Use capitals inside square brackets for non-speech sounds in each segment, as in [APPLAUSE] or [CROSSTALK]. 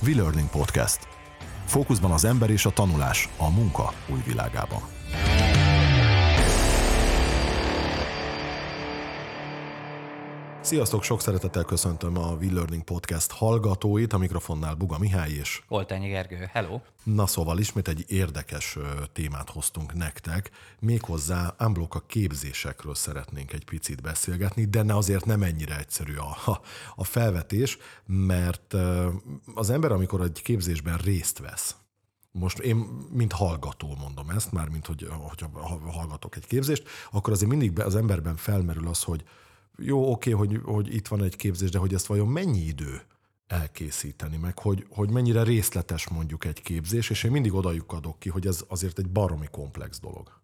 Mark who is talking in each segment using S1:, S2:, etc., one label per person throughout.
S1: V-Learning Podcast. Fókuszban az ember és a tanulás a munka új világában. Sziasztok, sok szeretettel köszöntöm a V-Learning Podcast hallgatóit, a mikrofonnál Buga Mihály és
S2: Koltányi Gergő, hello!
S1: Na szóval ismét egy érdekes témát hoztunk nektek, méghozzá Unblock a képzésekről szeretnénk egy picit beszélgetni, de ne azért nem ennyire egyszerű a, a, felvetés, mert az ember, amikor egy képzésben részt vesz, most én, mint hallgató mondom ezt, már mint hogy, hogy hallgatok egy képzést, akkor azért mindig az emberben felmerül az, hogy jó, oké, hogy, hogy itt van egy képzés, de hogy ezt vajon mennyi idő elkészíteni, meg hogy, hogy mennyire részletes mondjuk egy képzés, és én mindig odajuk adok ki, hogy ez azért egy baromi komplex dolog.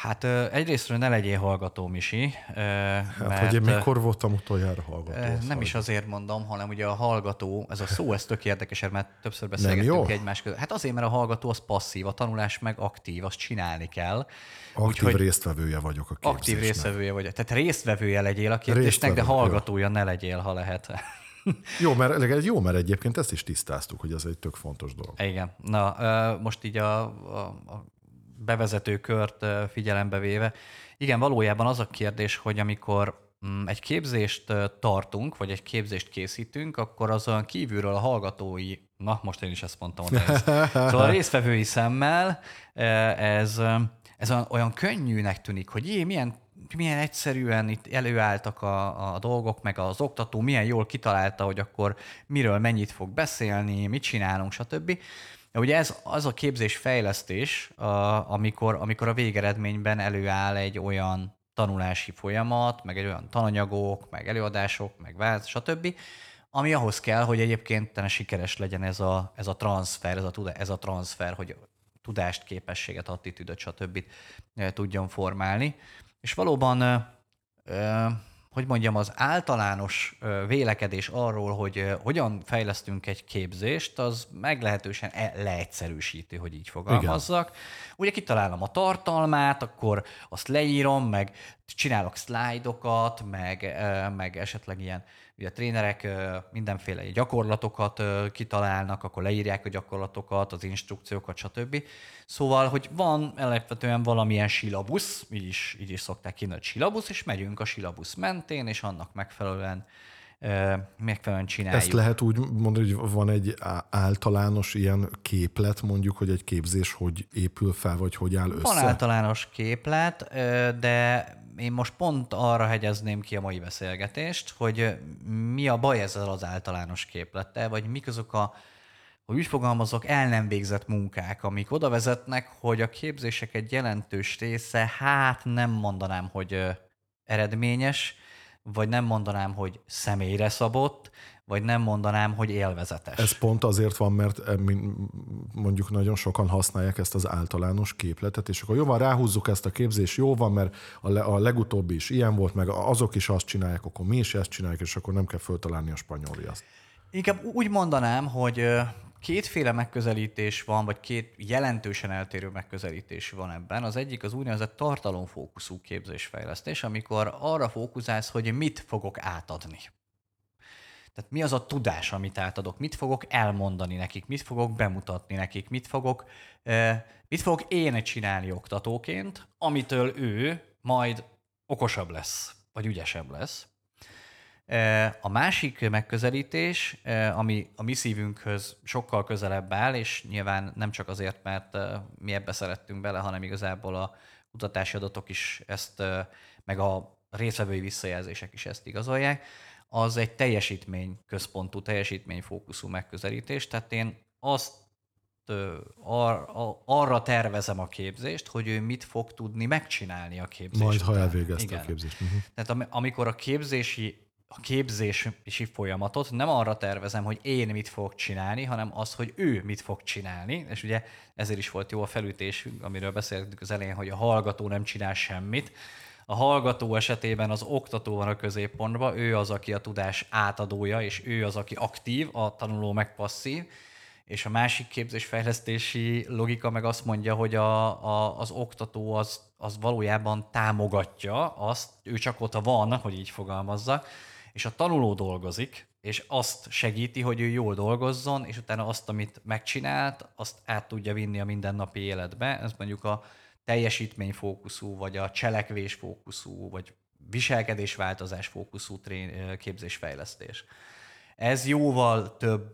S2: Hát egyrésztről ne legyél hallgató, Misi.
S1: Hát, mert, hogy én mikor voltam utoljára hallgató?
S2: Nem
S1: hallgató.
S2: is azért mondom, hanem ugye a hallgató, ez a szó, ez tök érdekes, mert többször beszélgettünk egymás között. Hát azért, mert a hallgató az passzív, a tanulás meg aktív, azt csinálni kell.
S1: Aktív Úgy, résztvevője vagyok a képzésnek.
S2: Aktív résztvevője vagy. Tehát résztvevője legyél a képzésnek, de hallgatója jó. ne legyél, ha lehet. [LAUGHS]
S1: Jó mert, jó, mert egyébként ezt is tisztáztuk, hogy ez egy tök fontos dolog.
S2: Igen. Na, most így a, a, a bevezető kört figyelembe véve. Igen, valójában az a kérdés, hogy amikor mm, egy képzést tartunk, vagy egy képzést készítünk, akkor azon kívülről a hallgatói, na most én is ezt mondtam, ez. szóval a résztvevői szemmel ez, ez olyan könnyűnek tűnik, hogy jé, milyen milyen egyszerűen itt előálltak a, a dolgok, meg az oktató milyen jól kitalálta, hogy akkor miről mennyit fog beszélni, mit csinálunk, stb. Ugye ez az a képzés-fejlesztés, amikor, amikor a végeredményben előáll egy olyan tanulási folyamat, meg egy olyan tananyagok, meg előadások, meg vált, stb., ami ahhoz kell, hogy egyébként sikeres legyen ez a, ez a transfer, ez a, ez a transfer, hogy tudást, képességet, attitűdöt, stb. tudjon formálni. És valóban hogy mondjam, az általános vélekedés arról, hogy hogyan fejlesztünk egy képzést, az meglehetősen e- leegyszerűsíti, hogy így fogalmazzak. Igen. Ugye kitalálom a tartalmát, akkor azt leírom, meg csinálok szlájdokat, meg, meg esetleg ilyen ugye a trénerek mindenféle gyakorlatokat kitalálnak, akkor leírják a gyakorlatokat, az instrukciókat, stb. Szóval, hogy van alapvetően valamilyen silabusz, így is, így is szokták kínni, hogy silabusz, és megyünk a silabusz mentén, és annak megfelelően megfelelően csináljuk.
S1: Ezt lehet úgy mondani, hogy van egy általános ilyen képlet, mondjuk, hogy egy képzés hogy épül fel, vagy hogy áll össze?
S2: Van általános képlet, de én most pont arra hegyezném ki a mai beszélgetést, hogy mi a baj ezzel az általános képlettel, vagy mik azok a, hogy úgy fogalmazok, el nem végzett munkák, amik oda vezetnek, hogy a képzések egy jelentős része, hát nem mondanám, hogy eredményes, vagy nem mondanám, hogy személyre szabott, vagy nem mondanám, hogy élvezetes.
S1: Ez pont azért van, mert eh, mondjuk nagyon sokan használják ezt az általános képletet, és akkor jó van, ráhúzzuk ezt a képzést, jó van, mert a, le, a legutóbbi is ilyen volt, meg azok is azt csinálják, akkor mi is ezt csináljuk, és akkor nem kell föltalálni a spanyol azt.
S2: Inkább úgy mondanám, hogy kétféle megközelítés van, vagy két jelentősen eltérő megközelítés van ebben. Az egyik az úgynevezett tartalomfókuszú képzésfejlesztés, amikor arra fókuszálsz, hogy mit fogok átadni. Tehát mi az a tudás, amit átadok? Mit fogok elmondani nekik? Mit fogok bemutatni nekik? Mit fogok, mit fogok én csinálni oktatóként, amitől ő majd okosabb lesz, vagy ügyesebb lesz? A másik megközelítés, ami a mi szívünkhöz sokkal közelebb áll, és nyilván nem csak azért, mert mi ebbe szerettünk bele, hanem igazából a kutatási adatok is ezt, meg a részvevői visszajelzések is ezt igazolják, az egy teljesítmény központú, teljesítményfókuszú megközelítés. Tehát én azt ar, arra tervezem a képzést, hogy ő mit fog tudni megcsinálni a képzést.
S1: Majd, ha elvégezte Igen. a képzést. Uh-huh.
S2: Tehát amikor a képzési a képzési folyamatot nem arra tervezem, hogy én mit fogok csinálni, hanem az, hogy ő mit fog csinálni. És ugye ezért is volt jó a felütésünk, amiről beszéltünk az elején, hogy a hallgató nem csinál semmit. A hallgató esetében az oktató van a középpontban, ő az, aki a tudás átadója, és ő az, aki aktív, a tanuló meg passzív, és a másik képzésfejlesztési logika meg azt mondja, hogy a, a, az oktató az az valójában támogatja azt, ő csak ott van, hogy így fogalmazza, és a tanuló dolgozik, és azt segíti, hogy ő jól dolgozzon, és utána azt, amit megcsinált, azt át tudja vinni a mindennapi életbe. Ez mondjuk a teljesítményfókuszú, vagy a cselekvésfókuszú, vagy viselkedésváltozás fókuszú képzésfejlesztés. Ez jóval több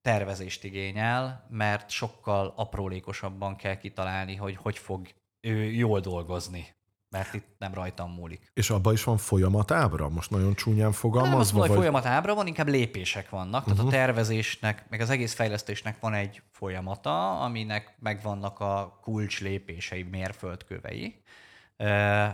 S2: tervezést igényel, mert sokkal aprólékosabban kell kitalálni, hogy hogy fog ő jól dolgozni mert itt nem rajtam múlik.
S1: És abban is van folyamatábra? Most nagyon csúnyán fogalmazva? Nem
S2: az, hogy vagy... folyamatábra van, inkább lépések vannak. Tehát uh-huh. a mhm. tervezésnek, meg az egész fejlesztésnek van egy folyamata, aminek megvannak a kulcs lépései, mérföldkövei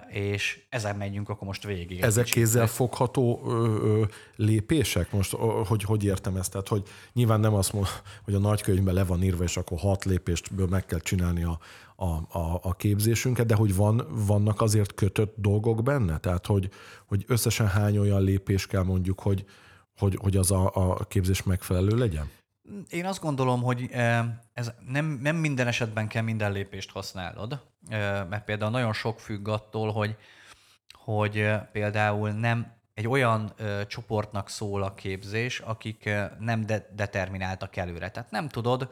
S2: és ezen megyünk akkor most végig.
S1: Ezek kézzel fogható ö, ö, lépések? Most ö, hogy, hogy értem ezt? Tehát, hogy nyilván nem azt mondom, hogy a nagykönyvben le van írva, és akkor hat lépéstből meg kell csinálni a, a, a, a képzésünket, de hogy van, vannak azért kötött dolgok benne? Tehát, hogy, hogy összesen hány olyan lépés kell mondjuk, hogy, hogy, hogy az a, a képzés megfelelő legyen?
S2: Én azt gondolom, hogy ez nem, nem minden esetben kell minden lépést használod, mert például nagyon sok függ attól, hogy, hogy például nem egy olyan csoportnak szól a képzés, akik nem de- determináltak előre. Tehát nem tudod,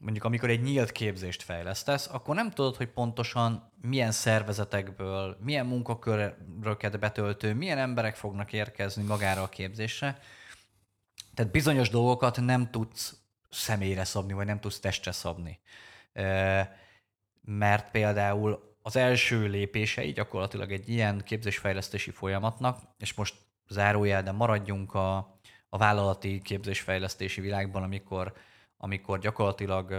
S2: mondjuk amikor egy nyílt képzést fejlesztesz, akkor nem tudod, hogy pontosan milyen szervezetekből, milyen munkaköröket betöltő, milyen emberek fognak érkezni magára a képzésre. Tehát bizonyos dolgokat nem tudsz személyre szabni, vagy nem tudsz testre szabni. Mert például az első lépései gyakorlatilag egy ilyen képzésfejlesztési folyamatnak, és most zárójel, de maradjunk a, a vállalati képzésfejlesztési világban, amikor amikor gyakorlatilag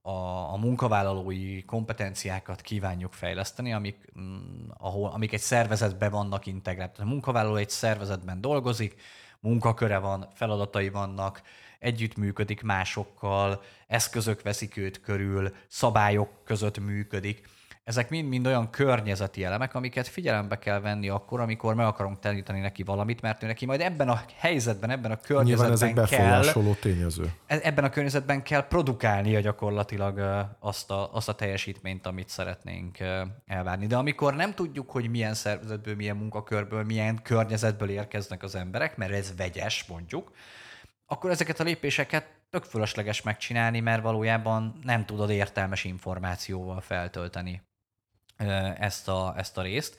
S2: a, a munkavállalói kompetenciákat kívánjuk fejleszteni, amik, mm, ahol, amik egy szervezetben vannak integrált. A munkavállaló egy szervezetben dolgozik, munkaköre van, feladatai vannak, együttműködik másokkal, eszközök veszik őt körül, szabályok között működik ezek mind-mind olyan környezeti elemek, amiket figyelembe kell venni akkor, amikor meg akarunk tanítani neki valamit, mert ő neki majd ebben a helyzetben, ebben a környezetben
S1: Nyilván ezek befolyásoló kell, tényező.
S2: E- ebben a környezetben kell produkálnia gyakorlatilag azt a, azt a teljesítményt, amit szeretnénk elvárni. De amikor nem tudjuk, hogy milyen szervezetből, milyen munkakörből, milyen környezetből érkeznek az emberek, mert ez vegyes mondjuk, akkor ezeket a lépéseket tök fölösleges megcsinálni, mert valójában nem tudod értelmes információval feltölteni ezt a, ezt a részt.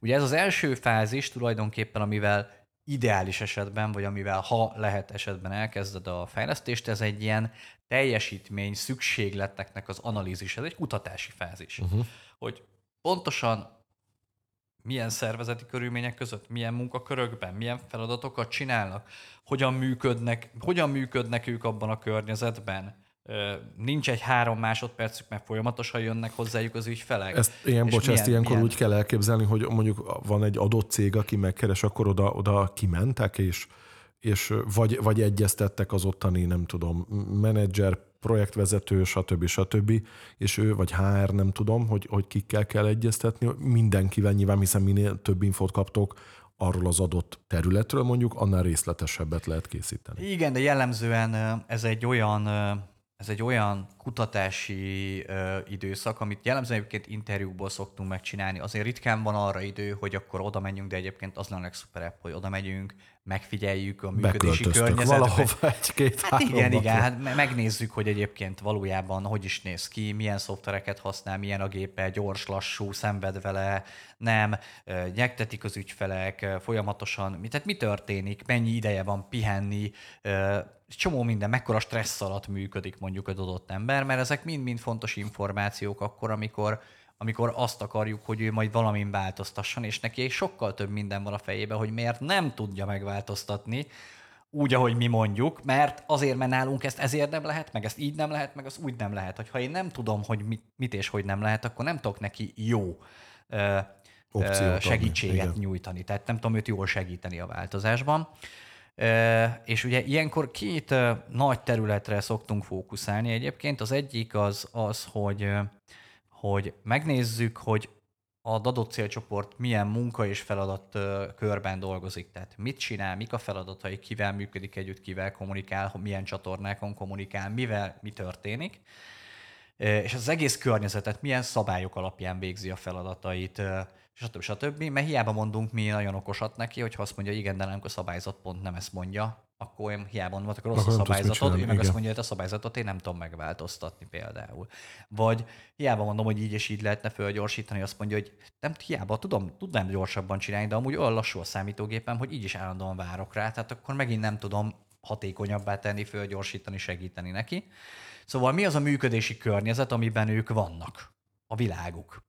S2: Ugye ez az első fázis tulajdonképpen, amivel ideális esetben, vagy amivel ha lehet esetben elkezded a fejlesztést, ez egy ilyen teljesítmény szükségleteknek az analízis, ez egy kutatási fázis. Uh-huh. Hogy pontosan milyen szervezeti körülmények között, milyen munkakörökben, milyen feladatokat csinálnak, hogyan működnek, hogyan működnek ők abban a környezetben, nincs egy három másodpercük, mert folyamatosan jönnek hozzájuk az ügyfelek.
S1: Ezt, ilyen, bocs, milyen, ezt ilyenkor milyen... úgy kell elképzelni, hogy mondjuk van egy adott cég, aki megkeres, akkor oda, oda kimentek, és, és vagy, vagy egyeztettek az ottani, nem tudom, menedzser, projektvezető, stb. stb. És ő, vagy HR, nem tudom, hogy, hogy kikkel kell egyeztetni, mindenkivel nyilván, hiszen minél több infót kaptok, arról az adott területről mondjuk, annál részletesebbet lehet készíteni.
S2: Igen, de jellemzően ez egy olyan ez egy olyan kutatási ö, időszak, amit jellemzően egyébként interjúkból szoktunk megcsinálni. Azért ritkán van arra idő, hogy akkor oda menjünk, de egyébként az lenne legszuperebb, hogy oda megyünk, megfigyeljük a működési környezetet.
S1: valahova [LAUGHS] egy-két
S2: hát igen, igen, hát megnézzük, hogy egyébként valójában hogy is néz ki, milyen szoftvereket használ, milyen a gépe, gyors, lassú, szenved vele, nem, nyegtetik az ügyfelek, folyamatosan, tehát mi történik, mennyi ideje van pihenni, csomó minden, mekkora stressz alatt működik mondjuk az adott ember, mert ezek mind-mind fontos információk akkor, amikor, amikor azt akarjuk, hogy ő majd valamin változtasson, és neki sokkal több minden van a fejében, hogy miért nem tudja megváltoztatni, úgy, ahogy mi mondjuk, mert azért, mert nálunk ezt ezért nem lehet, meg ezt így nem lehet, meg az úgy nem lehet. Hogy ha én nem tudom, hogy mit, mit és hogy nem lehet, akkor nem tudok neki jó ö, Opciót segítséget adni. nyújtani. Tehát nem tudom őt jól segíteni a változásban. És ugye ilyenkor két nagy területre szoktunk fókuszálni egyébként. Az egyik az az, hogy, hogy megnézzük, hogy a adott célcsoport milyen munka és feladat körben dolgozik. Tehát mit csinál, mik a feladatai, kivel működik együtt, kivel kommunikál, milyen csatornákon kommunikál, mivel mi történik. és az egész környezetet milyen szabályok alapján végzi a feladatait, stb. stb. Mert hiába mondunk mi nagyon okosat neki, hogyha azt mondja, igen, de nem a szabályzat pont nem ezt mondja, akkor én hiába volt, akkor rossz akkor a szabályzatod, ő meg igen. azt mondja, hogy a szabályzatot én nem tudom megváltoztatni például. Vagy hiába mondom, hogy így és így lehetne fölgyorsítani, azt mondja, hogy nem hiába tudom, tudnám gyorsabban csinálni, de amúgy olyan lassú a számítógépem, hogy így is állandóan várok rá, tehát akkor megint nem tudom hatékonyabbá tenni, fölgyorsítani, segíteni neki. Szóval mi az a működési környezet, amiben ők vannak? A világuk.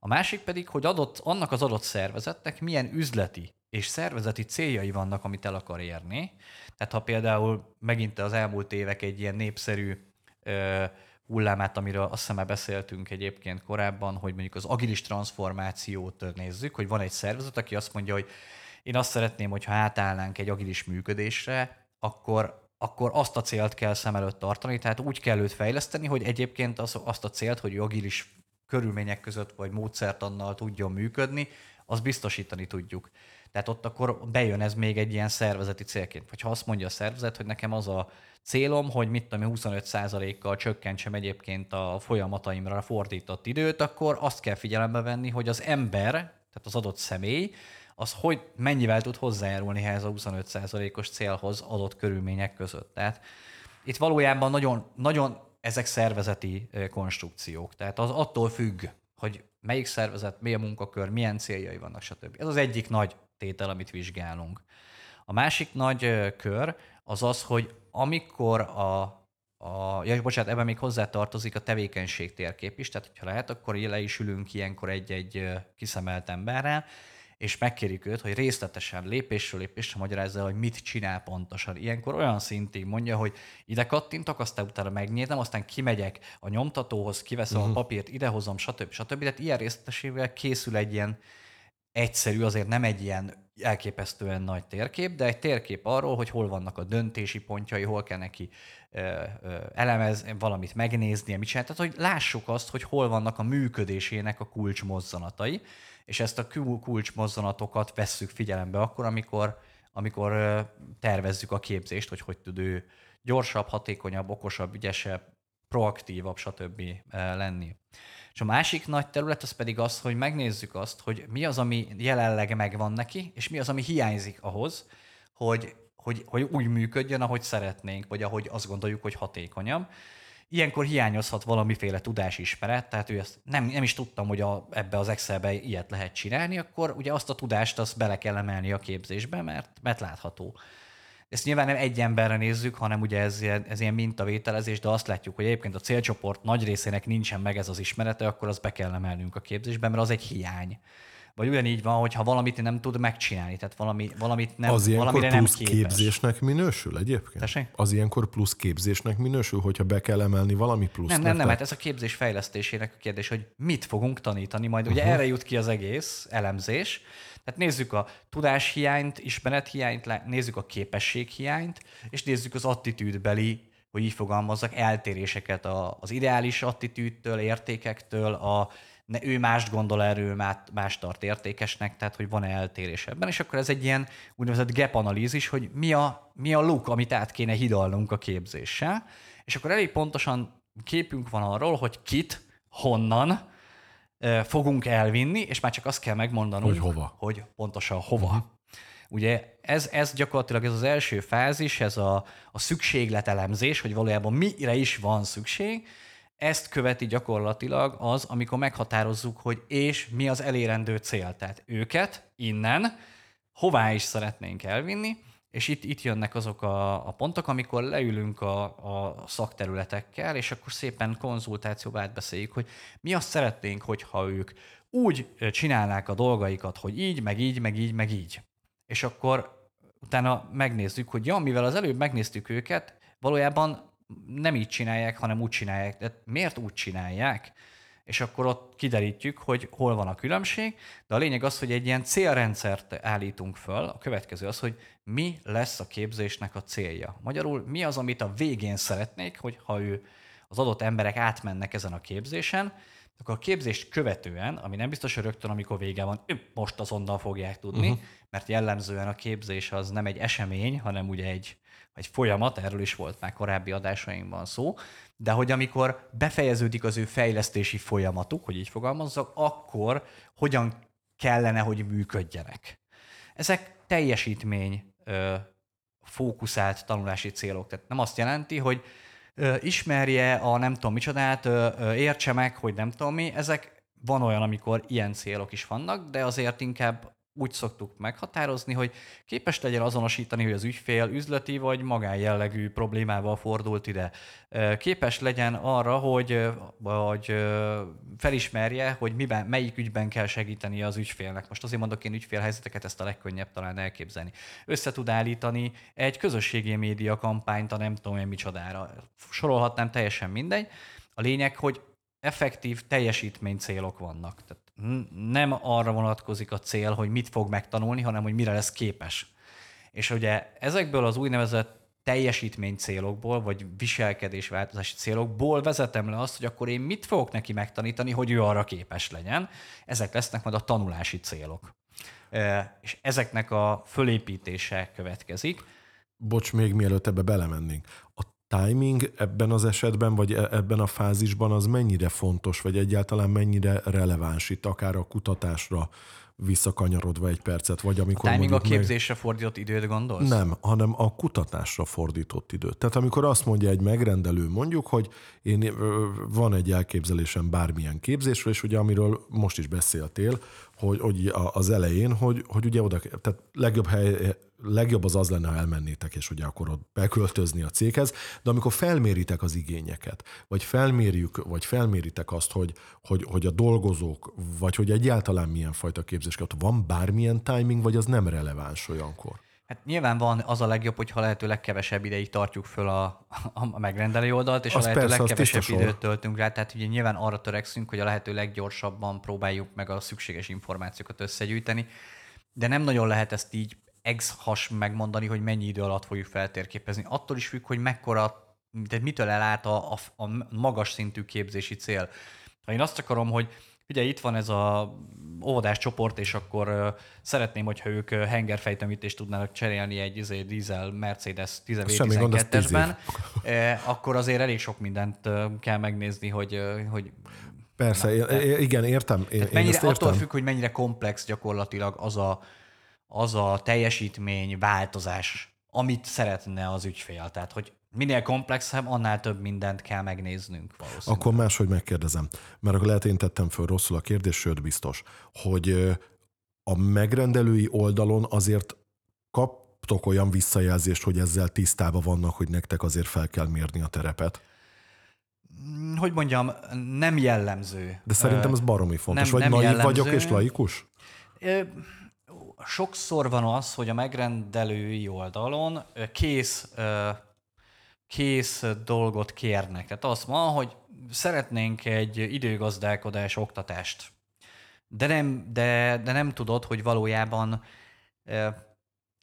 S2: A másik pedig, hogy adott, annak az adott szervezetnek milyen üzleti és szervezeti céljai vannak, amit el akar érni. Tehát ha például megint az elmúlt évek egy ilyen népszerű ö, hullámát, amiről azt hiszem már beszéltünk egyébként korábban, hogy mondjuk az agilis transformációt nézzük, hogy van egy szervezet, aki azt mondja, hogy én azt szeretném, hogyha átállnánk egy agilis működésre, akkor akkor azt a célt kell szem előtt tartani, tehát úgy kell őt fejleszteni, hogy egyébként az, azt a célt, hogy agilis körülmények között vagy módszertannal tudjon működni, azt biztosítani tudjuk. Tehát ott akkor bejön ez még egy ilyen szervezeti célként. Vagy ha azt mondja a szervezet, hogy nekem az a célom, hogy mit tudom, 25%-kal csökkentsem egyébként a folyamataimra fordított időt, akkor azt kell figyelembe venni, hogy az ember, tehát az adott személy, az hogy mennyivel tud hozzájárulni ehhez a 25%-os célhoz adott körülmények között. Tehát itt valójában nagyon, nagyon ezek szervezeti konstrukciók. Tehát az attól függ, hogy melyik szervezet, milyen munkakör, milyen céljai vannak, stb. Ez az egyik nagy tétel, amit vizsgálunk. A másik nagy kör az az, hogy amikor a, a ja, bocsánat, ebben még hozzá tartozik a tevékenység térkép is, tehát ha lehet, akkor le is ülünk ilyenkor egy-egy kiszemelt emberrel, és megkérjük őt, hogy részletesen, lépésről lépésre magyarázza, hogy mit csinál pontosan. Ilyenkor olyan szintig mondja, hogy ide kattintok, aztán utána megnyitom, aztán kimegyek a nyomtatóhoz, kiveszem uh-huh. a mhm. papírt, idehozom, stb. stb. Tehát ilyen részletességvel készül egy ilyen egyszerű, azért nem egy ilyen elképesztően nagy térkép, de egy térkép arról, hogy hol vannak a döntési pontjai, hol kell neki elemezni, valamit megnézni, mit csinál. Tehát, hogy lássuk azt, hogy hol vannak a működésének a kulcsmozzanatai, és ezt a kulcsmozzanatokat vesszük figyelembe akkor, amikor, amikor tervezzük a képzést, hogy hogy tud ő gyorsabb, hatékonyabb, okosabb, ügyesebb, proaktívabb, stb. lenni. És a másik nagy terület az pedig az, hogy megnézzük azt, hogy mi az, ami jelenleg megvan neki, és mi az, ami hiányzik ahhoz, hogy, hogy, hogy úgy működjön, ahogy szeretnénk, vagy ahogy azt gondoljuk, hogy hatékonyabb. Ilyenkor hiányozhat valamiféle tudásismeret, tehát ő ezt nem, nem is tudtam, hogy a, ebbe az Excelbe ilyet lehet csinálni, akkor ugye azt a tudást azt bele kell emelni a képzésbe, mert, mert látható. Ezt nyilván nem egy emberre nézzük, hanem ugye ez, ez ilyen mintavételezés, de azt látjuk, hogy egyébként a célcsoport nagy részének nincsen meg ez az ismerete, akkor azt be kell emelnünk a képzésbe, mert az egy hiány. Vagy ugyanígy van, hogy ha valamit nem tud megcsinálni, tehát valami, valamit nem,
S1: az ilyenkor
S2: valamire
S1: plusz
S2: nem
S1: képes. képzésnek minősül egyébként?
S2: Tessék?
S1: Az ilyenkor plusz képzésnek minősül, hogyha be kell emelni valami plusz.
S2: Nem, nem, nem, hát ez a képzés fejlesztésének a kérdés, hogy mit fogunk tanítani majd. Ugye uh-huh. erre jut ki az egész elemzés, tehát nézzük a tudáshiányt, ismerethiányt, nézzük a képességhiányt, és nézzük az attitűdbeli, hogy így fogalmazzak, eltéréseket az ideális attitűdtől, értékektől, a ne, ő mást gondol erről, más tart értékesnek, tehát hogy van-e eltérés ebben, és akkor ez egy ilyen úgynevezett gap analízis, hogy mi a, mi a luk, amit át kéne hidalnunk a képzéssel, és akkor elég pontosan képünk van arról, hogy kit, honnan, fogunk elvinni, és már csak azt kell megmondanunk,
S1: hogy hova.
S2: Hogy pontosan hova. Uh-huh. Ugye ez, ez gyakorlatilag ez az első fázis, ez a, a szükségletelemzés, hogy valójában mire is van szükség, ezt követi gyakorlatilag az, amikor meghatározzuk, hogy és mi az elérendő cél. Tehát őket innen hová is szeretnénk elvinni, és itt, itt jönnek azok a, a pontok, amikor leülünk a, a szakterületekkel, és akkor szépen konzultációba átbeszéljük, hogy mi azt szeretnénk, hogyha ők úgy csinálnák a dolgaikat, hogy így, meg így, meg így, meg így. És akkor utána megnézzük, hogy ja, mivel az előbb megnéztük őket, valójában nem így csinálják, hanem úgy csinálják. De miért úgy csinálják? és akkor ott kiderítjük, hogy hol van a különbség, de a lényeg az, hogy egy ilyen célrendszert állítunk föl. A következő az, hogy mi lesz a képzésnek a célja. Magyarul mi az, amit a végén szeretnék, hogy ha ő az adott emberek átmennek ezen a képzésen, akkor a képzést követően, ami nem biztos, hogy rögtön, amikor vége van, most azonnal fogják tudni, uh-huh. mert jellemzően a képzés az nem egy esemény, hanem ugye egy, egy folyamat, erről is volt már korábbi adásainkban szó, de hogy amikor befejeződik az ő fejlesztési folyamatuk, hogy így fogalmazzak, akkor hogyan kellene, hogy működjenek. Ezek teljesítmény fókuszált tanulási célok. Tehát nem azt jelenti, hogy ismerje a nem tudom micsodát, értse meg, hogy nem tudom mi. Ezek van olyan, amikor ilyen célok is vannak, de azért inkább úgy szoktuk meghatározni, hogy képes legyen azonosítani, hogy az ügyfél üzleti vagy magánjellegű problémával fordult ide. Képes legyen arra, hogy, hogy felismerje, hogy miben, melyik ügyben kell segíteni az ügyfélnek. Most azért mondok én ügyfélhelyzeteket, ezt a legkönnyebb talán elképzelni. Össze tud állítani egy közösségi média kampányt, a nem tudom én micsodára. Sorolhatnám teljesen mindegy. A lényeg, hogy effektív teljesítmény célok vannak. Tehát nem arra vonatkozik a cél, hogy mit fog megtanulni, hanem hogy mire lesz képes. És ugye ezekből az úgynevezett teljesítmény célokból, vagy viselkedésváltozási célokból vezetem le azt, hogy akkor én mit fogok neki megtanítani, hogy ő arra képes legyen. Ezek lesznek majd a tanulási célok. És ezeknek a fölépítése következik.
S1: Bocs, még mielőtt ebbe belemennénk. A timing ebben az esetben, vagy e- ebben a fázisban az mennyire fontos, vagy egyáltalán mennyire releváns itt, akár a kutatásra visszakanyarodva egy percet, vagy amikor...
S2: A timing a képzésre meg... fordított időt gondolsz?
S1: Nem, hanem a kutatásra fordított időt. Tehát amikor azt mondja egy megrendelő, mondjuk, hogy én van egy elképzelésem bármilyen képzésről, és ugye amiről most is beszéltél, hogy, hogy az elején, hogy, hogy ugye oda, tehát legjobb hely, legjobb az az lenne, ha elmennétek, és ugye akkor ott beköltözni a céghez, de amikor felméritek az igényeket, vagy felmérjük, vagy felméritek azt, hogy, hogy, hogy a dolgozók, vagy hogy egyáltalán milyen fajta képzés ott van bármilyen timing, vagy az nem releváns olyankor?
S2: Hát nyilván van az a legjobb, hogyha lehető legkevesebb ideig tartjuk föl a, a megrendelő oldalt, és az a lehető persze, legkevesebb időt töltünk rá. Tehát ugye nyilván arra törekszünk, hogy a lehető leggyorsabban próbáljuk meg a szükséges információkat összegyűjteni, de nem nagyon lehet ezt így ex-has megmondani, hogy mennyi idő alatt fogjuk feltérképezni. Attól is függ, hogy mekkora, tehát mitől elállt a, a, a magas szintű képzési cél. Ha én azt akarom, hogy ugye itt van ez a óvodás csoport, és akkor uh, szeretném, hogyha ők uh, hengerfejtemítést tudnának cserélni egy izé, dízel Mercedes 10V12-esben, uh, [LAUGHS] akkor azért elég sok mindent uh, kell megnézni, hogy, hogy
S1: Persze, na, igen, értem. Én,
S2: mennyire, én értem. Attól függ, hogy mennyire komplex gyakorlatilag az a, az a teljesítmény változás, amit szeretne az ügyfél. Tehát, hogy minél komplexebb, annál több mindent kell megnéznünk valószínűleg.
S1: Akkor máshogy megkérdezem, mert akkor lehet én tettem föl rosszul a kérdést, sőt biztos, hogy a megrendelői oldalon azért kaptok olyan visszajelzést, hogy ezzel tisztában vannak, hogy nektek azért fel kell mérni a terepet?
S2: Mm, hogy mondjam, nem jellemző.
S1: De szerintem ez baromi fontos. Nem, Vagy nem naív vagyok és laikus?
S2: sokszor van az, hogy a megrendelői oldalon kész, kész dolgot kérnek. Tehát azt van, hogy szeretnénk egy időgazdálkodás oktatást, de nem, de, de nem tudod, hogy valójában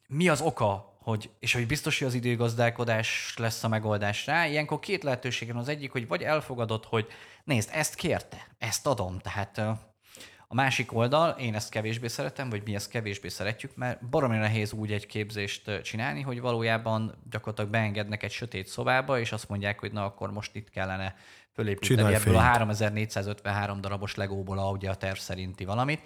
S2: mi az oka, hogy, és hogy biztos, hogy az időgazdálkodás lesz a megoldás rá. Ilyenkor két lehetőség van. Az egyik, hogy vagy elfogadod, hogy nézd, ezt kérte, ezt adom, tehát a másik oldal, én ezt kevésbé szeretem, vagy mi ezt kevésbé szeretjük, mert baromi nehéz úgy egy képzést csinálni, hogy valójában gyakorlatilag beengednek egy sötét szobába, és azt mondják, hogy na akkor most itt kellene fölépíteni Csinálj ebből fényt. a 3453 darabos legóból a, ugye a terv szerinti valamit.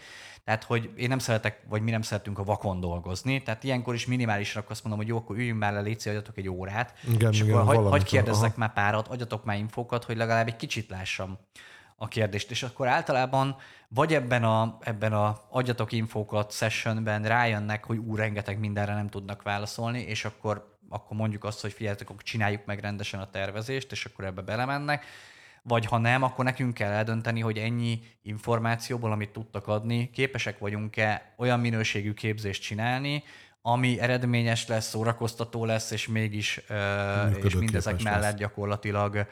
S2: Tehát, hogy én nem szeretek, vagy mi nem szeretünk a vakon dolgozni. Tehát ilyenkor is minimálisra azt mondom, hogy jó, akkor üljünk már le, légy adjatok egy órát. Igen, és igen, akkor hagy, hagy kérdezzek aha. már párat, adjatok már infókat, hogy legalább egy kicsit lássam a kérdést. És akkor általában vagy ebben a, ebben a adjatok infókat sessionben rájönnek, hogy úr, rengeteg mindenre nem tudnak válaszolni, és akkor, akkor mondjuk azt, hogy figyeljetek, akkor csináljuk meg rendesen a tervezést, és akkor ebbe belemennek. Vagy ha nem, akkor nekünk kell eldönteni, hogy ennyi információból, amit tudtak adni, képesek vagyunk-e olyan minőségű képzést csinálni, ami eredményes lesz, szórakoztató lesz, és mégis, és mindezek mellett lesz. gyakorlatilag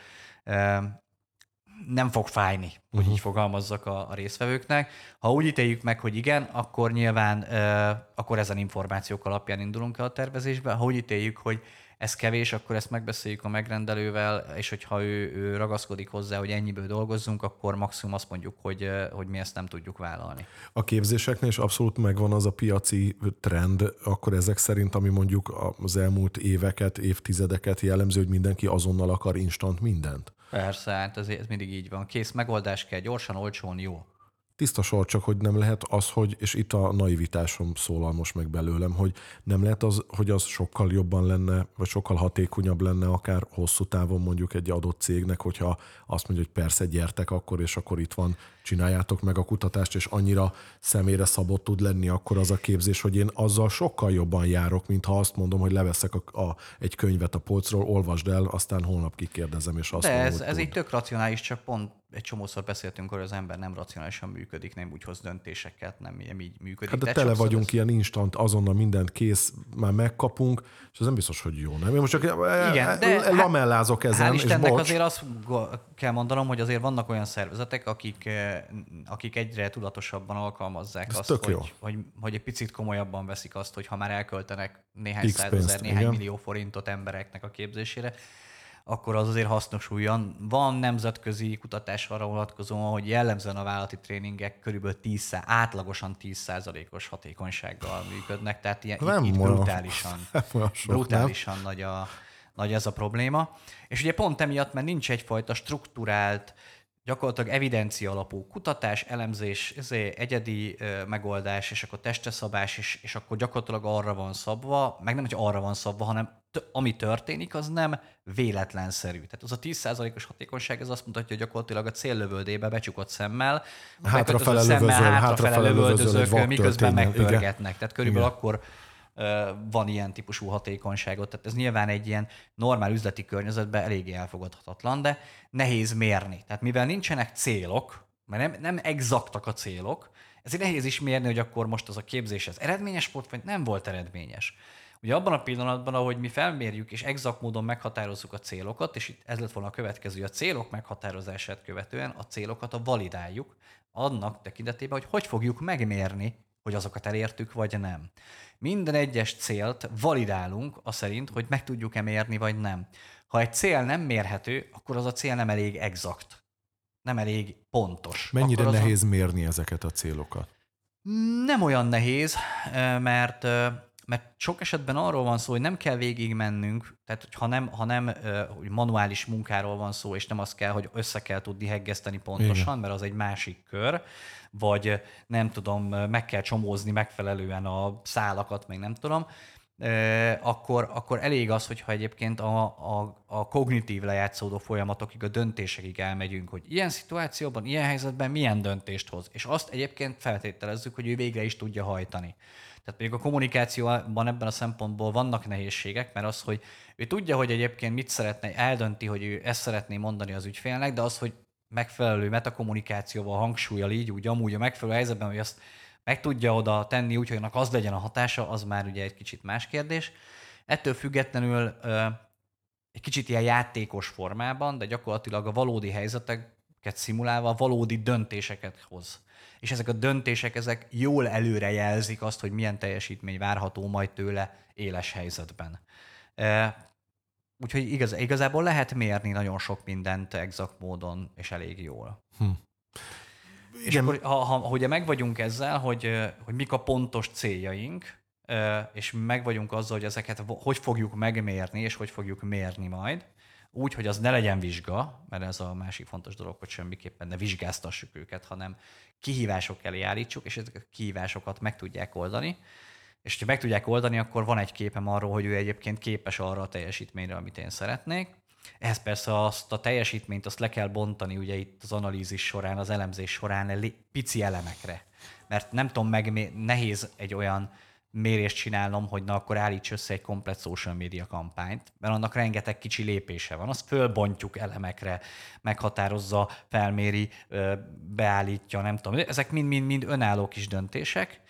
S2: nem fog fájni, hogy uh-huh. így fogalmazzak a, a részvevőknek. Ha úgy ítéljük meg, hogy igen, akkor nyilván uh, akkor ezen információk alapján indulunk el a tervezésbe. Ha úgy ítéljük, hogy ez kevés, akkor ezt megbeszéljük a megrendelővel, és hogyha ő, ő ragaszkodik hozzá, hogy ennyiből dolgozzunk, akkor maximum azt mondjuk, hogy, hogy mi ezt nem tudjuk vállalni.
S1: A képzéseknél is abszolút megvan az a piaci trend, akkor ezek szerint, ami mondjuk az elmúlt éveket, évtizedeket jellemző, hogy mindenki azonnal akar instant mindent?
S2: Persze, hát ez, mindig így van. Kész megoldás kell, gyorsan, olcsón, jó.
S1: Tiszta sor, csak hogy nem lehet az, hogy, és itt a naivitásom szólal most meg belőlem, hogy nem lehet az, hogy az sokkal jobban lenne, vagy sokkal hatékonyabb lenne akár hosszú távon mondjuk egy adott cégnek, hogyha azt mondja, hogy persze gyertek akkor, és akkor itt van, csináljátok meg a kutatást, és annyira személyre szabott tud lenni akkor az a képzés, hogy én azzal sokkal jobban járok, mint ha azt mondom, hogy leveszek a, a, egy könyvet a polcról, olvasd el, aztán holnap kikérdezem, és azt
S2: De
S1: mondom,
S2: ez, ez
S1: tud.
S2: így tök racionális, csak pont egy csomószor beszéltünk hogy az ember nem racionálisan működik, nem úgy hoz döntéseket, nem, nem így működik.
S1: Hát de
S2: Tehát
S1: tele vagyunk
S2: ez-
S1: ilyen instant, azonnal mindent kész, már megkapunk, és ez nem biztos, hogy jó, nem? Én most csak
S2: Igen, de
S1: Igen,
S2: hát-
S1: lamellázok ezen,
S2: Hál'
S1: és
S2: Istennek
S1: bocs.
S2: azért azt kell mondanom, hogy azért vannak olyan szervezetek, akik, akik egyre tudatosabban alkalmazzák
S1: Ez
S2: azt, hogy,
S1: jó.
S2: hogy, hogy egy picit komolyabban veszik azt, hogy ha már elköltenek néhány
S1: X
S2: százezer, néhány
S1: igen.
S2: millió forintot embereknek a képzésére, akkor az azért hasznosuljon. Van nemzetközi kutatás arra vonatkozóan, hogy jellemzően a vállalati tréningek körülbelül 10, átlagosan 10%-os hatékonysággal működnek, tehát ilyen
S1: Nem
S2: itt, itt brutálisan [LAUGHS]
S1: nem sok, nem?
S2: brutálisan nagy, a, nagy ez a probléma. És ugye pont emiatt, mert nincs egyfajta struktúrált, gyakorlatilag evidencia alapú kutatás, elemzés, egyedi megoldás, és akkor testeszabás, és, és akkor gyakorlatilag arra van szabva, meg nem, hogy arra van szabva, hanem ami történik, az nem véletlenszerű. Tehát az a 10%-os hatékonyság, ez azt mutatja, hogy gyakorlatilag a céllövöldébe becsukott szemmel,
S1: Hátrafele lövözöl,
S2: hátrafele
S1: vak
S2: miközben megpörgetnek. Tehát körülbelül
S1: Igen.
S2: akkor van ilyen típusú hatékonyságot. Tehát ez nyilván egy ilyen normál üzleti környezetben eléggé elfogadhatatlan, de nehéz mérni. Tehát mivel nincsenek célok, mert nem, nem exaktak a célok, ezért nehéz is mérni, hogy akkor most az a képzés ez eredményes volt, vagy nem volt eredményes. Ugye abban a pillanatban, ahogy mi felmérjük és exakt módon meghatározzuk a célokat, és itt ez lett volna a következő, a célok meghatározását követően a célokat a validáljuk, annak tekintetében, hogy hogy fogjuk megmérni, hogy azokat elértük, vagy nem. Minden egyes célt validálunk, a szerint, hogy meg tudjuk-e mérni, vagy nem. Ha egy cél nem mérhető, akkor az a cél nem elég exakt. Nem elég pontos.
S1: Mennyire
S2: akkor
S1: nehéz mérni ezeket a célokat?
S2: nem olyan nehéz, mert mert sok esetben arról van szó, hogy nem kell végig mennünk, tehát hogy ha nem, ha nem hogy manuális munkáról van szó, és nem az kell, hogy össze kell tudni heggeszteni pontosan,
S1: Igen.
S2: mert az egy másik kör, vagy nem tudom, meg kell csomózni megfelelően a szálakat, meg nem tudom, akkor, akkor elég az, hogyha egyébként a, a, a kognitív lejátszódó folyamatokig, a döntésekig elmegyünk, hogy ilyen szituációban, ilyen helyzetben milyen döntést hoz. És azt egyébként feltételezzük, hogy ő végre is tudja hajtani. Tehát mondjuk a kommunikációban ebben a szempontból vannak nehézségek, mert az, hogy ő tudja, hogy egyébként mit szeretne, eldönti, hogy ő ezt szeretné mondani az ügyfélnek, de az, hogy megfelelő metakommunikációval hangsúlyal így, úgy amúgy a megfelelő helyzetben, hogy azt meg tudja oda tenni úgy, hogy annak az legyen a hatása, az már ugye egy kicsit más kérdés. Ettől függetlenül egy kicsit ilyen játékos formában, de gyakorlatilag a valódi helyzeteket szimulálva valódi döntéseket hoz. És ezek a döntések, ezek jól előre jelzik azt, hogy milyen teljesítmény várható majd tőle éles helyzetben. Úgyhogy igaz, igazából lehet mérni nagyon sok mindent exakt módon, és elég jól. Hm. És
S1: Igen.
S2: akkor, ha, ha, ha ugye meg vagyunk ezzel, hogy, hogy mik a pontos céljaink, és meg vagyunk azzal, hogy ezeket hogy fogjuk megmérni, és hogy fogjuk mérni majd, úgy, hogy az ne legyen vizsga, mert ez a másik fontos dolog, hogy semmiképpen ne vizsgáztassuk őket, hanem kihívások elé állítsuk, és ezek a kihívásokat meg tudják oldani. És ha meg tudják oldani, akkor van egy képem arról, hogy ő egyébként képes arra a teljesítményre, amit én szeretnék. Ehhez persze azt a teljesítményt azt le kell bontani ugye itt az analízis során, az elemzés során pici elemekre. Mert nem tudom meg, nehéz egy olyan mérést csinálnom, hogy na akkor állíts össze egy komplet social media kampányt, mert annak rengeteg kicsi lépése van. Azt fölbontjuk elemekre, meghatározza, felméri, beállítja, nem tudom. Ezek mind-mind-mind önálló kis döntések.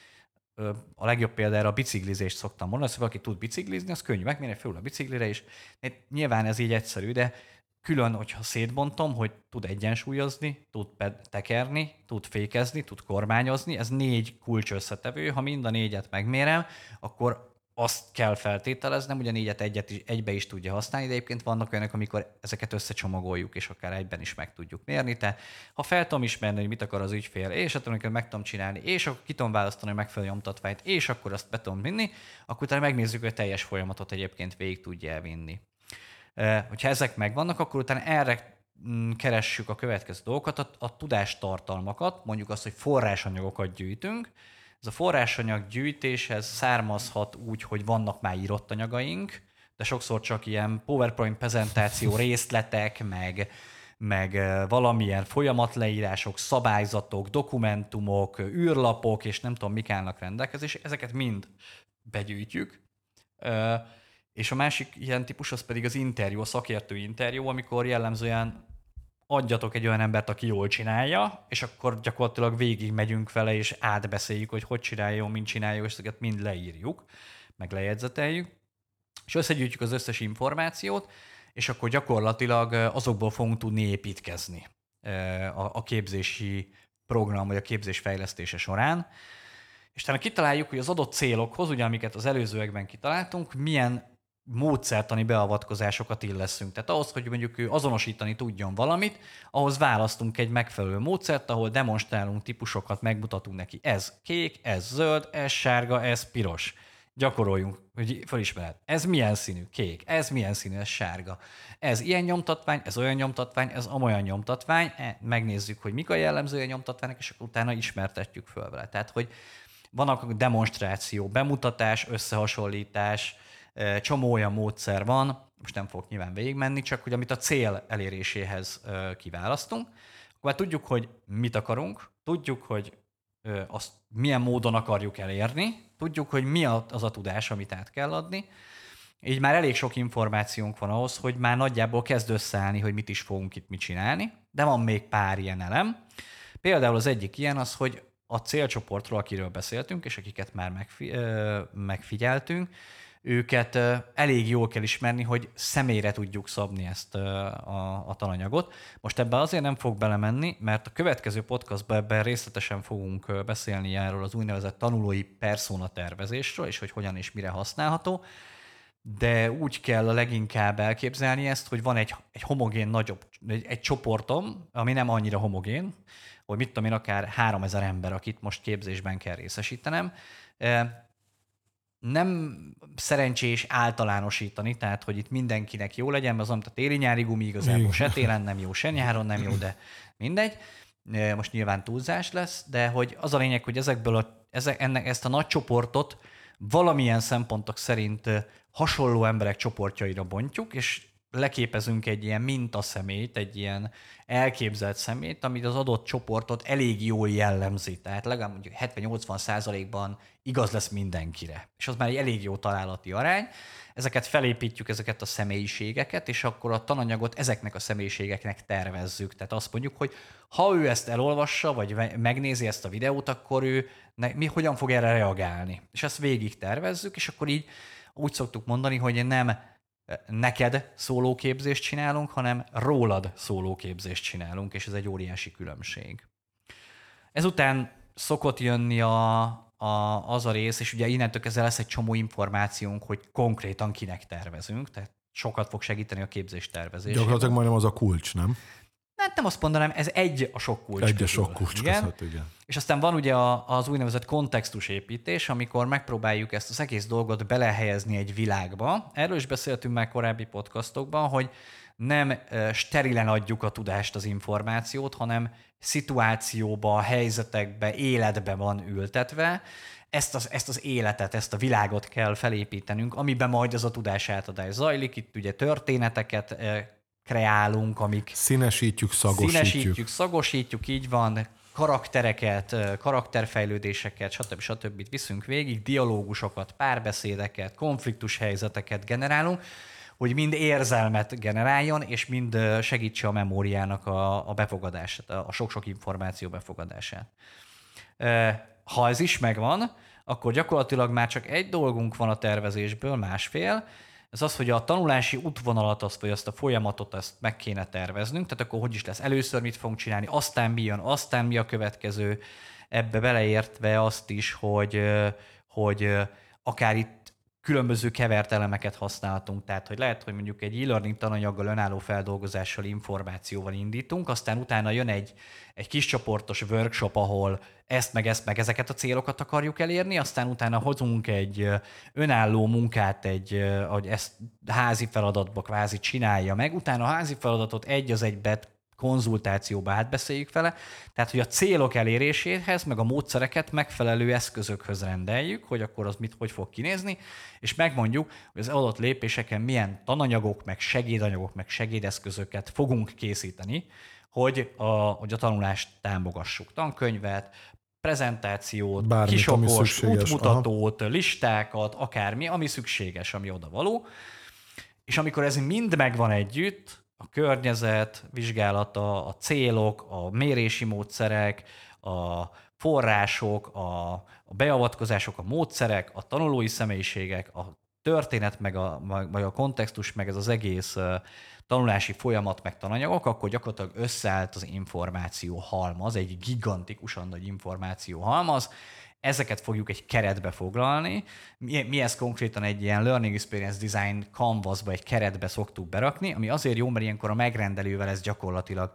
S2: A legjobb példa erre a biciklizést szoktam mondani, szóval aki tud biciklizni, az könnyű megmérni, föl a biciklire is. Nyilván ez így egyszerű, de külön, hogyha szétbontom, hogy tud egyensúlyozni, tud tekerni, tud fékezni, tud kormányozni, ez négy kulcs összetevő, ha mind a négyet megmérem, akkor azt kell feltételeznem, ugyanígy hát egyet is, egybe is tudja használni, de egyébként vannak olyanok, amikor ezeket összecsomagoljuk, és akár egyben is meg tudjuk mérni. Tehát ha fel tudom ismerni, hogy mit akar az ügyfél, és hát amikor meg tudom csinálni, és akkor ki tudom választani a megfelelő nyomtatványt, és akkor azt be tudom vinni, akkor utána megnézzük, hogy a teljes folyamatot egyébként végig tudja elvinni. Hogyha ezek megvannak, akkor utána erre mm, keressük a következő dolgokat, a, a tudástartalmakat, mondjuk azt, hogy forrásanyagokat gyűjtünk, ez a forrásanyag gyűjtéshez származhat úgy, hogy vannak már írott anyagaink, de sokszor csak ilyen PowerPoint prezentáció [LAUGHS] részletek, meg, meg valamilyen folyamatleírások, szabályzatok, dokumentumok, űrlapok, és nem tudom, mik állnak rendelkezésre, ezeket mind begyűjtjük. És a másik ilyen típus az pedig az interjú, a szakértő interjú, amikor jellemzően adjatok egy olyan embert, aki jól csinálja, és akkor gyakorlatilag végig megyünk vele, és átbeszéljük, hogy hogy csinálja, mint csinálja, és ezeket mind leírjuk, meg lejegyzeteljük, és összegyűjtjük az összes információt, és akkor gyakorlatilag azokból fogunk tudni építkezni a képzési program, vagy a képzés fejlesztése során. És talán kitaláljuk, hogy az adott célokhoz, ugye amiket az előzőekben kitaláltunk, milyen módszertani beavatkozásokat illeszünk. Tehát ahhoz, hogy mondjuk ő azonosítani tudjon valamit, ahhoz választunk egy megfelelő módszert, ahol demonstrálunk típusokat, megmutatunk neki. Ez kék, ez zöld, ez sárga, ez piros. Gyakoroljunk, hogy felismered. Ez milyen színű? Kék. Ez milyen színű? Ez sárga. Ez ilyen nyomtatvány, ez olyan nyomtatvány, ez amolyan nyomtatvány. E, megnézzük, hogy mik a jellemzője a nyomtatványnak, és akkor utána ismertetjük föl vele. Tehát, hogy vannak demonstráció, bemutatás, összehasonlítás, Csomó olyan módszer van, most nem fogok nyilván végigmenni, csak hogy amit a cél eléréséhez kiválasztunk, akkor már tudjuk, hogy mit akarunk, tudjuk, hogy azt milyen módon akarjuk elérni, tudjuk, hogy mi az a tudás, amit át kell adni, így már elég sok információnk van ahhoz, hogy már nagyjából kezd összeállni, hogy mit is fogunk itt mit csinálni, de van még pár ilyen elem. Például az egyik ilyen az, hogy a célcsoportról, akiről beszéltünk, és akiket már megfi- megfigyeltünk, őket elég jól kell ismerni, hogy személyre tudjuk szabni ezt a, a tananyagot. Most ebben azért nem fog belemenni, mert a következő podcastban ebben részletesen fogunk beszélni erről az úgynevezett tanulói persona tervezésről, és hogy hogyan és mire használható. De úgy kell a leginkább elképzelni ezt, hogy van egy, egy homogén nagyobb, egy, egy csoportom, ami nem annyira homogén, hogy mit tudom én, akár 3000 ember, akit most képzésben kell részesítenem, nem szerencsés általánosítani, tehát hogy itt mindenkinek jó legyen, az amit a téli-nyári gumi igazából se télen nem jó, se nyáron nem jó, de mindegy. Most nyilván túlzás lesz, de hogy az a lényeg, hogy ezekből a, ezek, ennek, ezt a nagy csoportot valamilyen szempontok szerint hasonló emberek csoportjaira bontjuk, és leképezünk egy ilyen mintaszemélyt, egy ilyen elképzelt szemét, amit az adott csoportot elég jól jellemzi. Tehát legalább mondjuk 70-80 százalékban igaz lesz mindenkire. És az már egy elég jó találati arány. Ezeket felépítjük, ezeket a személyiségeket, és akkor a tananyagot ezeknek a személyiségeknek tervezzük. Tehát azt mondjuk, hogy ha ő ezt elolvassa, vagy megnézi ezt a videót, akkor ő ne, mi hogyan fog erre reagálni. És ezt végig tervezzük, és akkor így úgy szoktuk mondani, hogy nem neked szólóképzést csinálunk, hanem rólad szólóképzést csinálunk, és ez egy óriási különbség. Ezután szokott jönni a, a, az a rész, és ugye innentől kezdve lesz egy csomó információnk, hogy konkrétan kinek tervezünk, tehát sokat fog segíteni a képzés tervezésében.
S1: Gyakorlatilag majdnem az a kulcs, nem?
S2: Hát nem azt mondanám, ez egy a sok kulcs
S1: Egy közül. a sok kulcs
S2: igen.
S1: között, igen.
S2: És aztán van ugye az úgynevezett kontextusépítés, amikor megpróbáljuk ezt az egész dolgot belehelyezni egy világba. Erről is beszéltünk már korábbi podcastokban, hogy nem sterilen adjuk a tudást, az információt, hanem szituációba, helyzetekbe, életbe van ültetve, ezt az, ezt az életet, ezt a világot kell felépítenünk, amiben majd az a tudás átadás zajlik. Itt ugye történeteket kreálunk, amik...
S1: Színesítjük, szagosítjuk.
S2: Színesítjük, szagosítjuk, így van, karaktereket, karakterfejlődéseket, stb. stb. viszünk végig, dialógusokat, párbeszédeket, konfliktus helyzeteket generálunk, hogy mind érzelmet generáljon, és mind segítse a memóriának a, a befogadását, a sok-sok információ befogadását. Ha ez is megvan, akkor gyakorlatilag már csak egy dolgunk van a tervezésből, másfél, ez az, hogy a tanulási útvonalat, azt, vagy azt a folyamatot azt meg kéne terveznünk, tehát akkor hogy is lesz, először mit fogunk csinálni, aztán mi jön, aztán mi a következő, ebbe beleértve azt is, hogy, hogy akár itt különböző kevert elemeket használhatunk. Tehát, hogy lehet, hogy mondjuk egy e-learning tananyaggal, önálló feldolgozással, információval indítunk, aztán utána jön egy, egy kis csoportos workshop, ahol ezt meg ezt meg ezeket a célokat akarjuk elérni, aztán utána hozunk egy önálló munkát, egy, hogy ezt házi feladatba kvázi csinálja meg, utána a házi feladatot egy az egybe konzultációba átbeszéljük vele, tehát hogy a célok eléréséhez, meg a módszereket megfelelő eszközökhöz rendeljük, hogy akkor az mit, hogy fog kinézni, és megmondjuk, hogy az adott lépéseken milyen tananyagok, meg segédanyagok, meg segédeszközöket fogunk készíteni, hogy a, hogy a tanulást támogassuk. Tankönyvet, prezentációt, Bármit, kisokos, útmutatót, aha. listákat, akármi, ami szükséges, ami oda való. És amikor ez mind megvan együtt, a környezet vizsgálata, a célok, a mérési módszerek, a források, a, beavatkozások, a módszerek, a tanulói személyiségek, a történet, meg a, meg a kontextus, meg ez az egész tanulási folyamat, meg tananyagok, akkor gyakorlatilag összeállt az információ halmaz, egy gigantikusan nagy információ halmaz, ezeket fogjuk egy keretbe foglalni. Mi, mi ezt konkrétan egy ilyen Learning Experience Design canvasba, egy keretbe szoktuk berakni, ami azért jó, mert ilyenkor a megrendelővel ez gyakorlatilag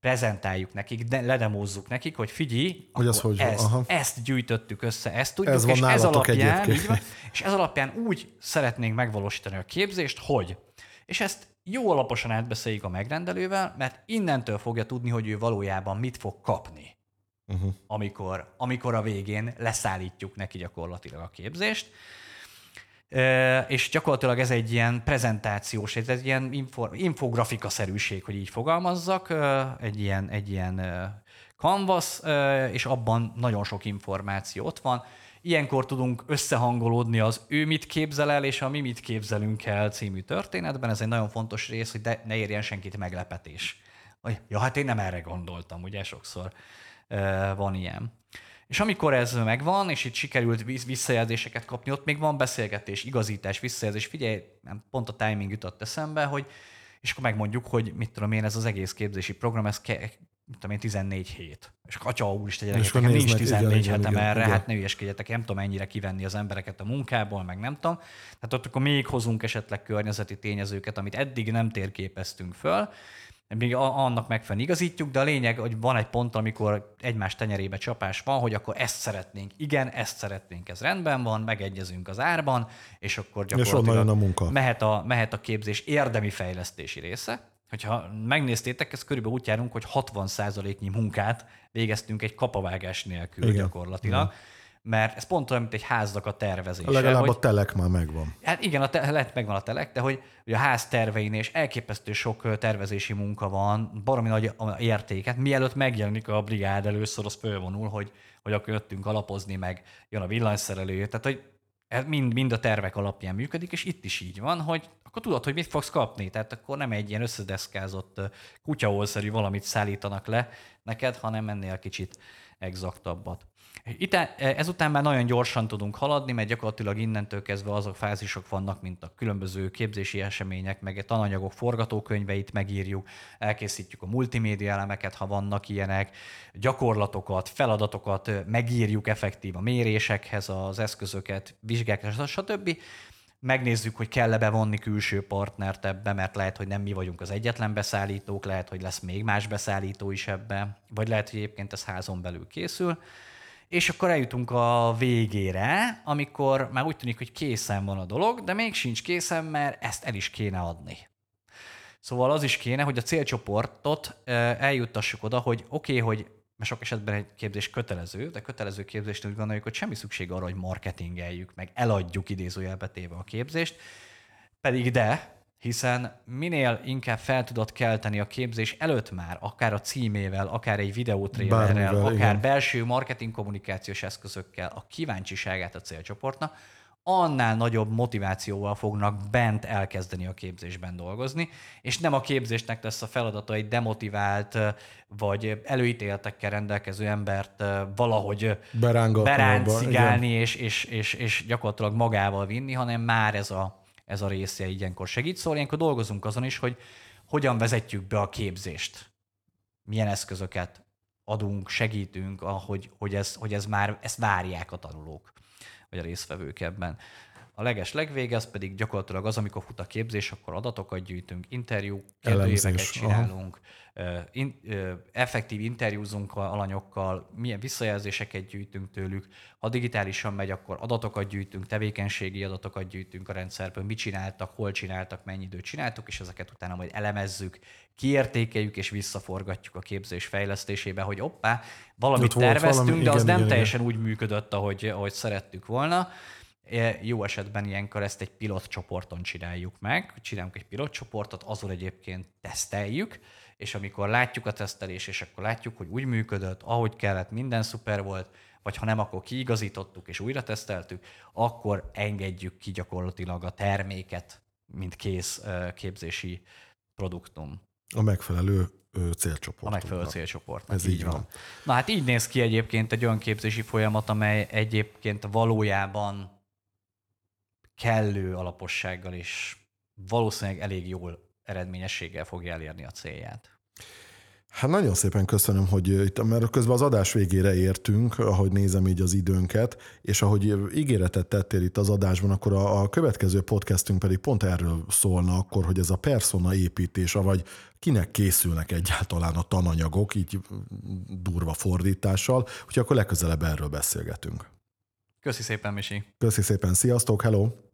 S2: prezentáljuk nekik, de ledemózzuk nekik, hogy figyelj, hogy az hogy ezt, Aha. ezt gyűjtöttük össze, ezt tudjuk, ez és ez alapján, így van, és ez alapján úgy szeretnénk megvalósítani a képzést, hogy, és ezt jó alaposan átbeszéljük a megrendelővel, mert innentől fogja tudni, hogy ő valójában mit fog kapni uh-huh. amikor, amikor a végén leszállítjuk neki gyakorlatilag a képzést. E, és gyakorlatilag ez egy ilyen prezentációs, ez egy ilyen info, infografika-szerűség, hogy így fogalmazzak, egy ilyen, egy ilyen canvas, és abban nagyon sok információ ott van. Ilyenkor tudunk összehangolódni az ő mit képzel el, és a mi mit képzelünk el című történetben. Ez egy nagyon fontos rész, hogy ne érjen senkit meglepetés. Ja, hát én nem erre gondoltam, ugye sokszor van ilyen. És amikor ez megvan, és itt sikerült visszajelzéseket kapni, ott még van beszélgetés, igazítás, visszajelzés. Figyelj, pont a timing jutott eszembe, hogy és akkor megmondjuk, hogy mit tudom én, ez az egész képzési program, ez ke, mit tudom én, 14 hét. És atya úristen, gyerekek, nekem nincs 14 igen, hetem igen, erre, igen. hát ne ügyeskedjetek, nem tudom ennyire kivenni az embereket a munkából, meg nem tudom. Tehát ott akkor még hozunk esetleg környezeti tényezőket, amit eddig nem térképeztünk föl, még annak megfelelően igazítjuk, de a lényeg, hogy van egy pont, amikor egymás tenyerébe csapás van, hogy akkor ezt szeretnénk, igen, ezt szeretnénk, ez rendben van, megegyezünk az árban, és akkor gyakorlatilag és a munka. Mehet, a, mehet a képzés érdemi fejlesztési része. Hogyha megnéztétek, ez körülbelül úgy járunk, hogy 60%-nyi munkát végeztünk egy kapavágás nélkül igen. gyakorlatilag. Igen mert ez pont olyan, mint egy háznak a tervezése.
S1: Legalább hogy, a telek már megvan.
S2: Hát igen, a te, lehet megvan a telek, de hogy, hogy a ház tervein és elképesztő sok tervezési munka van, baromi nagy értéket, mielőtt megjelenik a brigád először, az fölvonul, hogy, hogy akkor jöttünk alapozni, meg jön a villanyszerelő, tehát hogy ez mind, mind a tervek alapján működik, és itt is így van, hogy akkor tudod, hogy mit fogsz kapni. Tehát akkor nem egy ilyen összedeszkázott kutyaolszerű valamit szállítanak le neked, hanem ennél kicsit exaktabbat. Itt, e, ezután már nagyon gyorsan tudunk haladni, mert gyakorlatilag innentől kezdve azok fázisok vannak, mint a különböző képzési események, meg a tananyagok forgatókönyveit megírjuk, elkészítjük a multimédia elemeket, ha vannak ilyenek, gyakorlatokat, feladatokat megírjuk effektív a mérésekhez, az eszközöket, vizsgákra, stb. Megnézzük, hogy kell-e bevonni külső partnert ebbe, mert lehet, hogy nem mi vagyunk az egyetlen beszállítók, lehet, hogy lesz még más beszállító is ebbe, vagy lehet, hogy egyébként ez házon belül készül és akkor eljutunk a végére, amikor már úgy tűnik, hogy készen van a dolog, de még sincs készen, mert ezt el is kéne adni. Szóval az is kéne, hogy a célcsoportot eljuttassuk oda, hogy oké, okay, hogy mert sok esetben egy képzés kötelező, de kötelező képzést úgy gondoljuk, hogy semmi szükség arra, hogy marketingeljük, meg eladjuk idézőjelbe téve a képzést, pedig de, hiszen minél inkább fel tudod kelteni a képzés előtt már, akár a címével, akár egy videótrélerrel, akár igen. belső marketing kommunikációs eszközökkel a kíváncsiságát a célcsoportnak, annál nagyobb motivációval fognak bent elkezdeni a képzésben dolgozni, és nem a képzésnek lesz a feladata egy demotivált, vagy előítéltekkel rendelkező embert valahogy beráncigálni és, és, és, és gyakorlatilag magával vinni, hanem már ez a ez a része ilyenkor segít. Szóval ilyenkor dolgozunk azon is, hogy hogyan vezetjük be a képzést, milyen eszközöket adunk, segítünk, ahogy, hogy, ez, hogy ez már, ezt várják a tanulók, vagy a résztvevők ebben. A leges legvége az pedig gyakorlatilag az, amikor fut a képzés, akkor adatokat gyűjtünk, interjú kérdőíveket csinálunk, in, effektív interjúzunk a alanyokkal, milyen visszajelzéseket gyűjtünk tőlük. Ha digitálisan megy, akkor adatokat gyűjtünk, tevékenységi adatokat gyűjtünk a rendszerből, mit csináltak, hol csináltak, mennyi időt csináltuk, és ezeket utána majd elemezzük, kiértékeljük és visszaforgatjuk a képzés fejlesztésébe, hogy oppá, valamit terveztünk, valami, de az igen, nem igen, teljesen igen. úgy működött, ahogy, ahogy szerettük volna jó esetben ilyenkor ezt egy pilot csoporton csináljuk meg, csinálunk egy pilot csoportot, azon egyébként teszteljük, és amikor látjuk a tesztelés, és akkor látjuk, hogy úgy működött, ahogy kellett, minden szuper volt, vagy ha nem, akkor kiigazítottuk és újra teszteltük, akkor engedjük ki gyakorlatilag a terméket, mint kész képzési produktum.
S1: A megfelelő célcsoport.
S2: A megfelelő célcsoport. Ez így, így van. van. Na hát így néz ki egyébként egy olyan képzési folyamat, amely egyébként valójában kellő alapossággal és valószínűleg elég jól eredményességgel fogja elérni a célját.
S1: Hát nagyon szépen köszönöm, hogy itt, mert közben az adás végére értünk, ahogy nézem így az időnket, és ahogy ígéretet tettél itt az adásban, akkor a, a következő podcastünk pedig pont erről szólna akkor, hogy ez a persona építés, vagy kinek készülnek egyáltalán a tananyagok, így durva fordítással, úgyhogy akkor legközelebb erről beszélgetünk.
S2: Köszi szépen, Misi.
S1: Köszi szépen, sziasztok, hello!